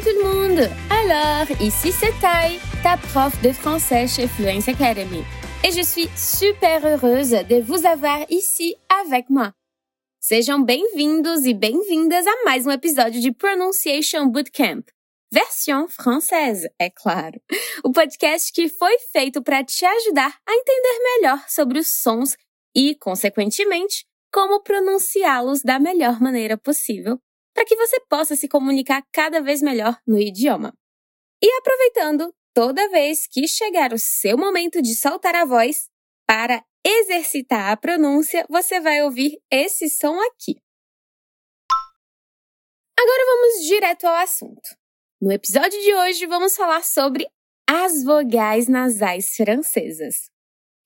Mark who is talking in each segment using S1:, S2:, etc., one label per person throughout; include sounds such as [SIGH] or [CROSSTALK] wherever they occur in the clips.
S1: Salut tout le monde! Alors, ici c'est Tai, ta prof de français chez Fluence Academy. Et je suis super heureuse de vous avoir ici avec moi. Sejam bem-vindos e bem-vindas a mais um episódio de Pronunciation Bootcamp. Versão française, é claro. O podcast que foi feito para te ajudar a entender melhor sobre os sons e, consequentemente, como pronunciá-los da melhor maneira possível para que você possa se comunicar cada vez melhor no idioma. E aproveitando, toda vez que chegar o seu momento de soltar a voz, para exercitar a pronúncia, você vai ouvir esse som aqui. Agora vamos direto ao assunto. No episódio de hoje, vamos falar sobre as vogais nasais francesas.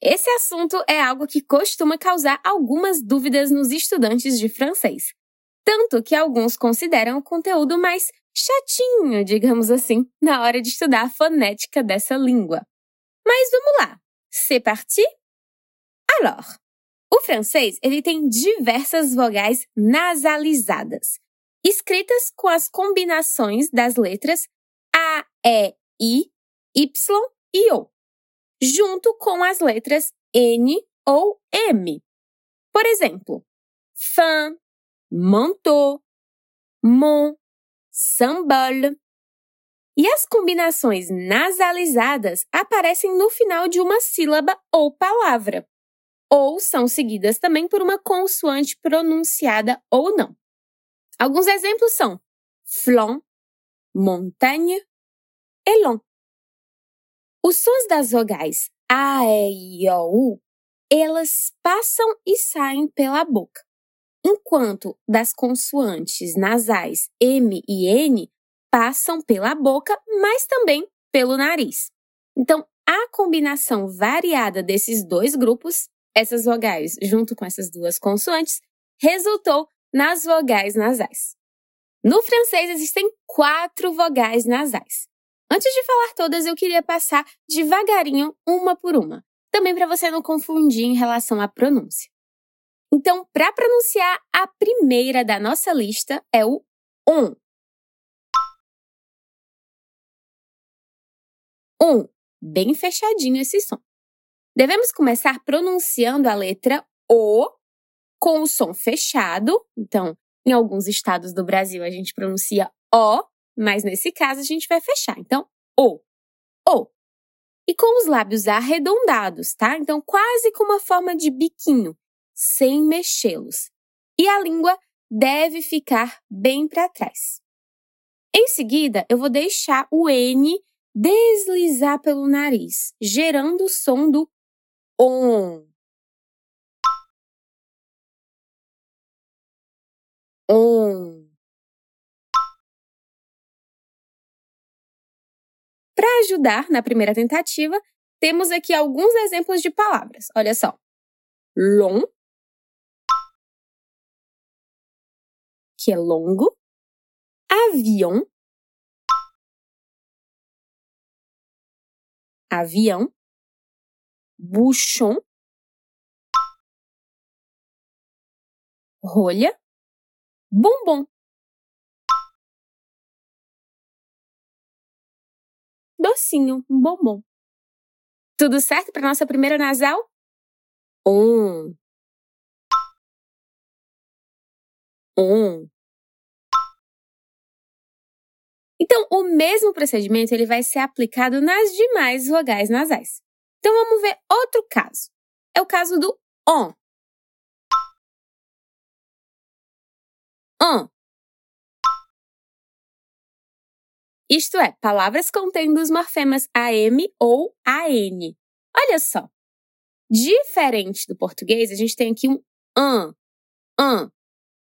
S1: Esse assunto é algo que costuma causar algumas dúvidas nos estudantes de francês, tanto que alguns consideram o conteúdo mais chatinho, digamos assim, na hora de estudar a fonética dessa língua. Mas vamos lá. C'est parti? Alors, o francês ele tem diversas vogais nasalizadas, escritas com as combinações das letras A, E, I, Y e O, junto com as letras N ou M. Por exemplo, fin, manteau, mon, symbole. E as combinações nasalizadas aparecem no final de uma sílaba ou palavra, ou são seguidas também por uma consoante pronunciada ou não. Alguns exemplos são flanc, montagne e long. Os sons das vogais A, E, I, O, U, elas passam e saem pela boca enquanto das consoantes nasais M e N passam pela boca, mas também pelo nariz. Então, a combinação variada desses dois grupos, essas vogais junto com essas duas consoantes, resultou nas vogais nasais. No francês existem quatro vogais nasais. Antes de falar todas, eu queria passar devagarinho uma por uma, também para você não confundir em relação à pronúncia. Então, para pronunciar a primeira da nossa lista é o on. On, bem fechadinho esse som. Devemos começar pronunciando a letra O com o som fechado. Então, em alguns estados do Brasil a gente pronuncia O, mas nesse caso a gente vai fechar. Então, O. O. E com os lábios arredondados, tá? Então, quase com uma forma de biquinho sem mexê-los. E a língua deve ficar bem para trás. Em seguida, eu vou deixar o N deslizar pelo nariz, gerando o som do ON. ON. Para ajudar na primeira tentativa, temos aqui alguns exemplos de palavras. Olha só. Long que é longo, avião, avião, bouchon, rolha, bombom. Docinho, um bombom. Tudo certo para nossa primeira nasal? Um. Um. Então, o mesmo procedimento ele vai ser aplicado nas demais vogais nasais. Então, vamos ver outro caso. É o caso do on. On. Isto é, palavras contendo os morfemas AM ou AN. Olha só. Diferente do português, a gente tem aqui um an, an.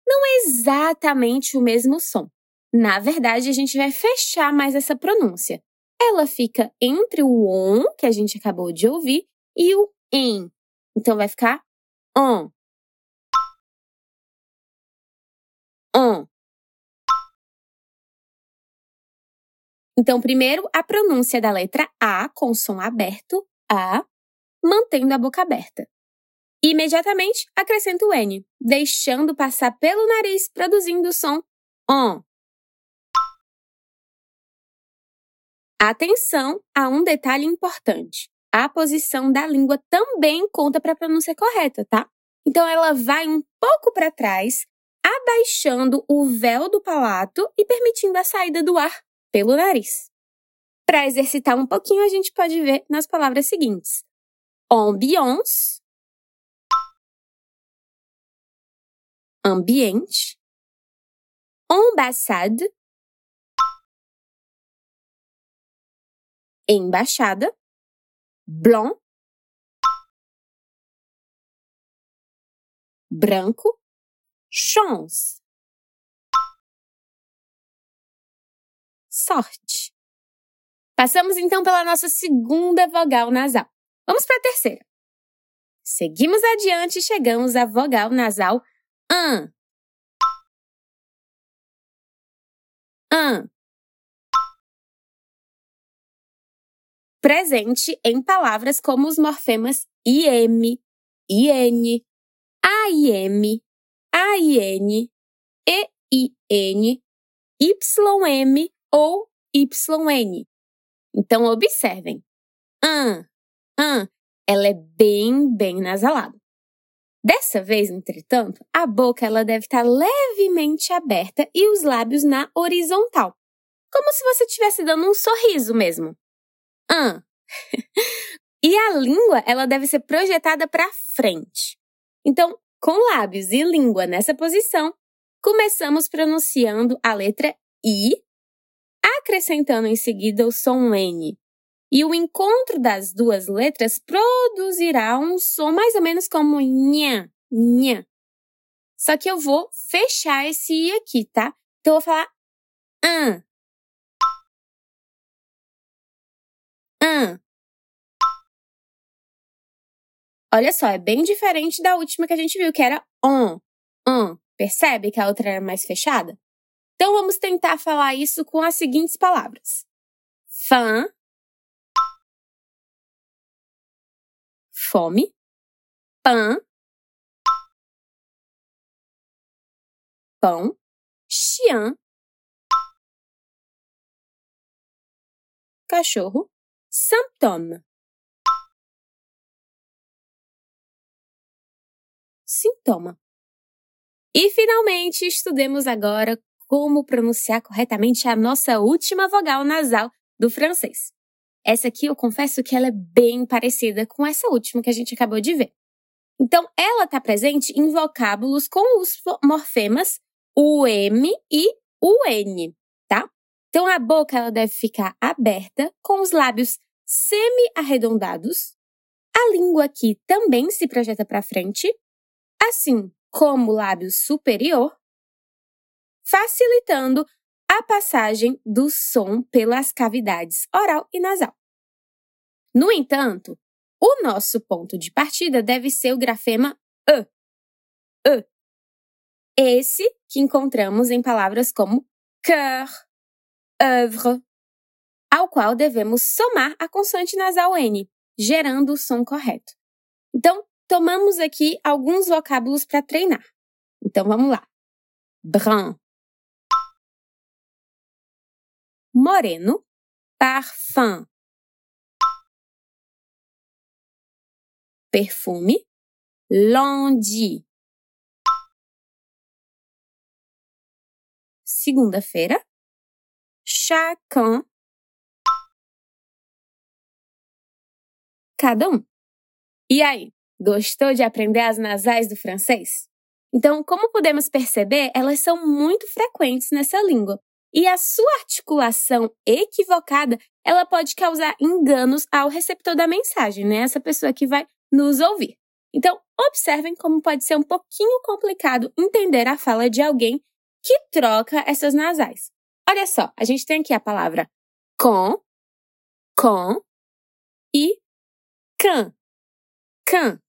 S1: Não é exatamente o mesmo som. Na verdade, a gente vai fechar mais essa pronúncia. Ela fica entre o on, que a gente acabou de ouvir, e o em. Então vai ficar on. On. Então, primeiro, a pronúncia da letra A com som aberto, A, mantendo a boca aberta. Imediatamente, acrescento o N, deixando passar pelo nariz, produzindo o som ON. Atenção a um detalhe importante. A posição da língua também conta para a pronúncia correta, tá? Então ela vai um pouco para trás, abaixando o véu do palato e permitindo a saída do ar pelo nariz. Para exercitar um pouquinho, a gente pode ver nas palavras seguintes: ambiance, ambiente, ambassade, embaixada, blanc, branco, chance, sorte. Passamos então pela nossa segunda vogal nasal. Vamos para a terceira. Seguimos adiante e chegamos à vogal nasal an. An. Presente em palavras como os morfemas IM, IN, AIM, AIN, EIN, YM ou YN. Então, observem. An, an, ela é bem, bem nasalada. Dessa vez, entretanto, a boca ela deve estar levemente aberta e os lábios na horizontal, como se você estivesse dando um sorriso mesmo. An. e a língua ela deve ser projetada para frente. Então, com lábios e língua nessa posição, começamos pronunciando a letra I, acrescentando em seguida o som N. E o encontro das duas letras produzirá um som mais ou menos como nha, nha. Só que eu vou fechar esse i aqui, tá? Então eu vou falar an. An. Olha só, é bem diferente da última que a gente viu, que era on, on. Percebe que a outra era mais fechada? Então vamos tentar falar isso com as seguintes palavras: fã, fome, pão, pão, chien, cachorro, symptôme. Sintoma. E finalmente estudemos agora como pronunciar corretamente a nossa última vogal nasal do francês. Essa aqui eu confesso que ela é bem parecida com essa última que a gente acabou de ver. Então, ela está presente em vocábulos com os morfemas UM e UN? Então, a boca ela deve ficar aberta, com os lábios semi-arredondados. A língua aqui também se projeta para frente, assim como o lábio superior, facilitando a passagem do som pelas cavidades oral e nasal. No entanto, o nosso ponto de partida deve ser o grafema E. Esse que encontramos em palavras como cœur, œuvre, ao qual devemos somar a consoante nasal N, gerando o som correto. Então, tomamos aqui alguns vocábulos para treinar. Então, vamos lá. Brun, moreno, parfum. Perfume, lundi. Segunda-feira, chacun. Cada um. E aí, gostou de aprender as nasais do francês? Então, como podemos perceber, elas são muito frequentes nessa língua e a sua articulação equivocada, ela pode causar enganos ao receptor da mensagem, né? Essa pessoa que vai nos ouvir. Então, observem como pode ser um pouquinho complicado entender a fala de alguém que troca essas nasais. Olha só, a gente tem aqui a palavra com, com e can, can.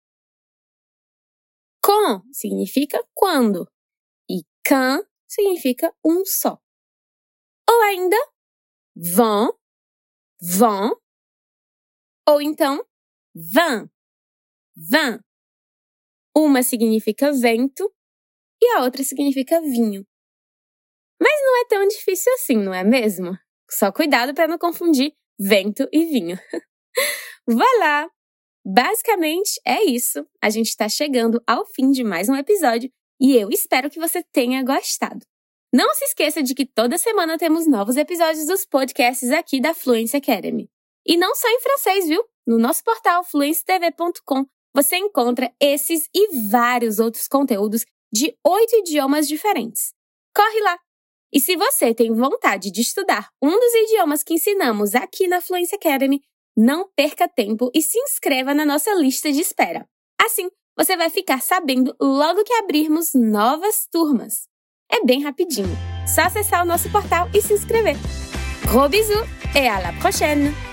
S1: Com significa quando e can significa um só. Ou ainda, vão, vão. Ou então, vão, vão. Uma significa vento e a outra significa vinho. É tão difícil assim, não é mesmo? Só cuidado para não confundir vento e vinho. [LAUGHS] voilà! Basicamente é isso. A gente está chegando ao fim de mais um episódio e eu espero que você tenha gostado. Não se esqueça de que toda semana temos novos episódios dos podcasts aqui da Fluency Academy. E não só em francês, viu? No nosso portal fluencetv.com você encontra esses e vários outros conteúdos de oito idiomas diferentes. Corre lá! E se você tem vontade de estudar um dos idiomas que ensinamos aqui na Fluency Academy, não perca tempo e se inscreva na nossa lista de espera. Assim, você vai ficar sabendo logo que abrirmos novas turmas. É bem rapidinho. Só acessar o nosso portal e se inscrever. Gros bisous et à la prochaine!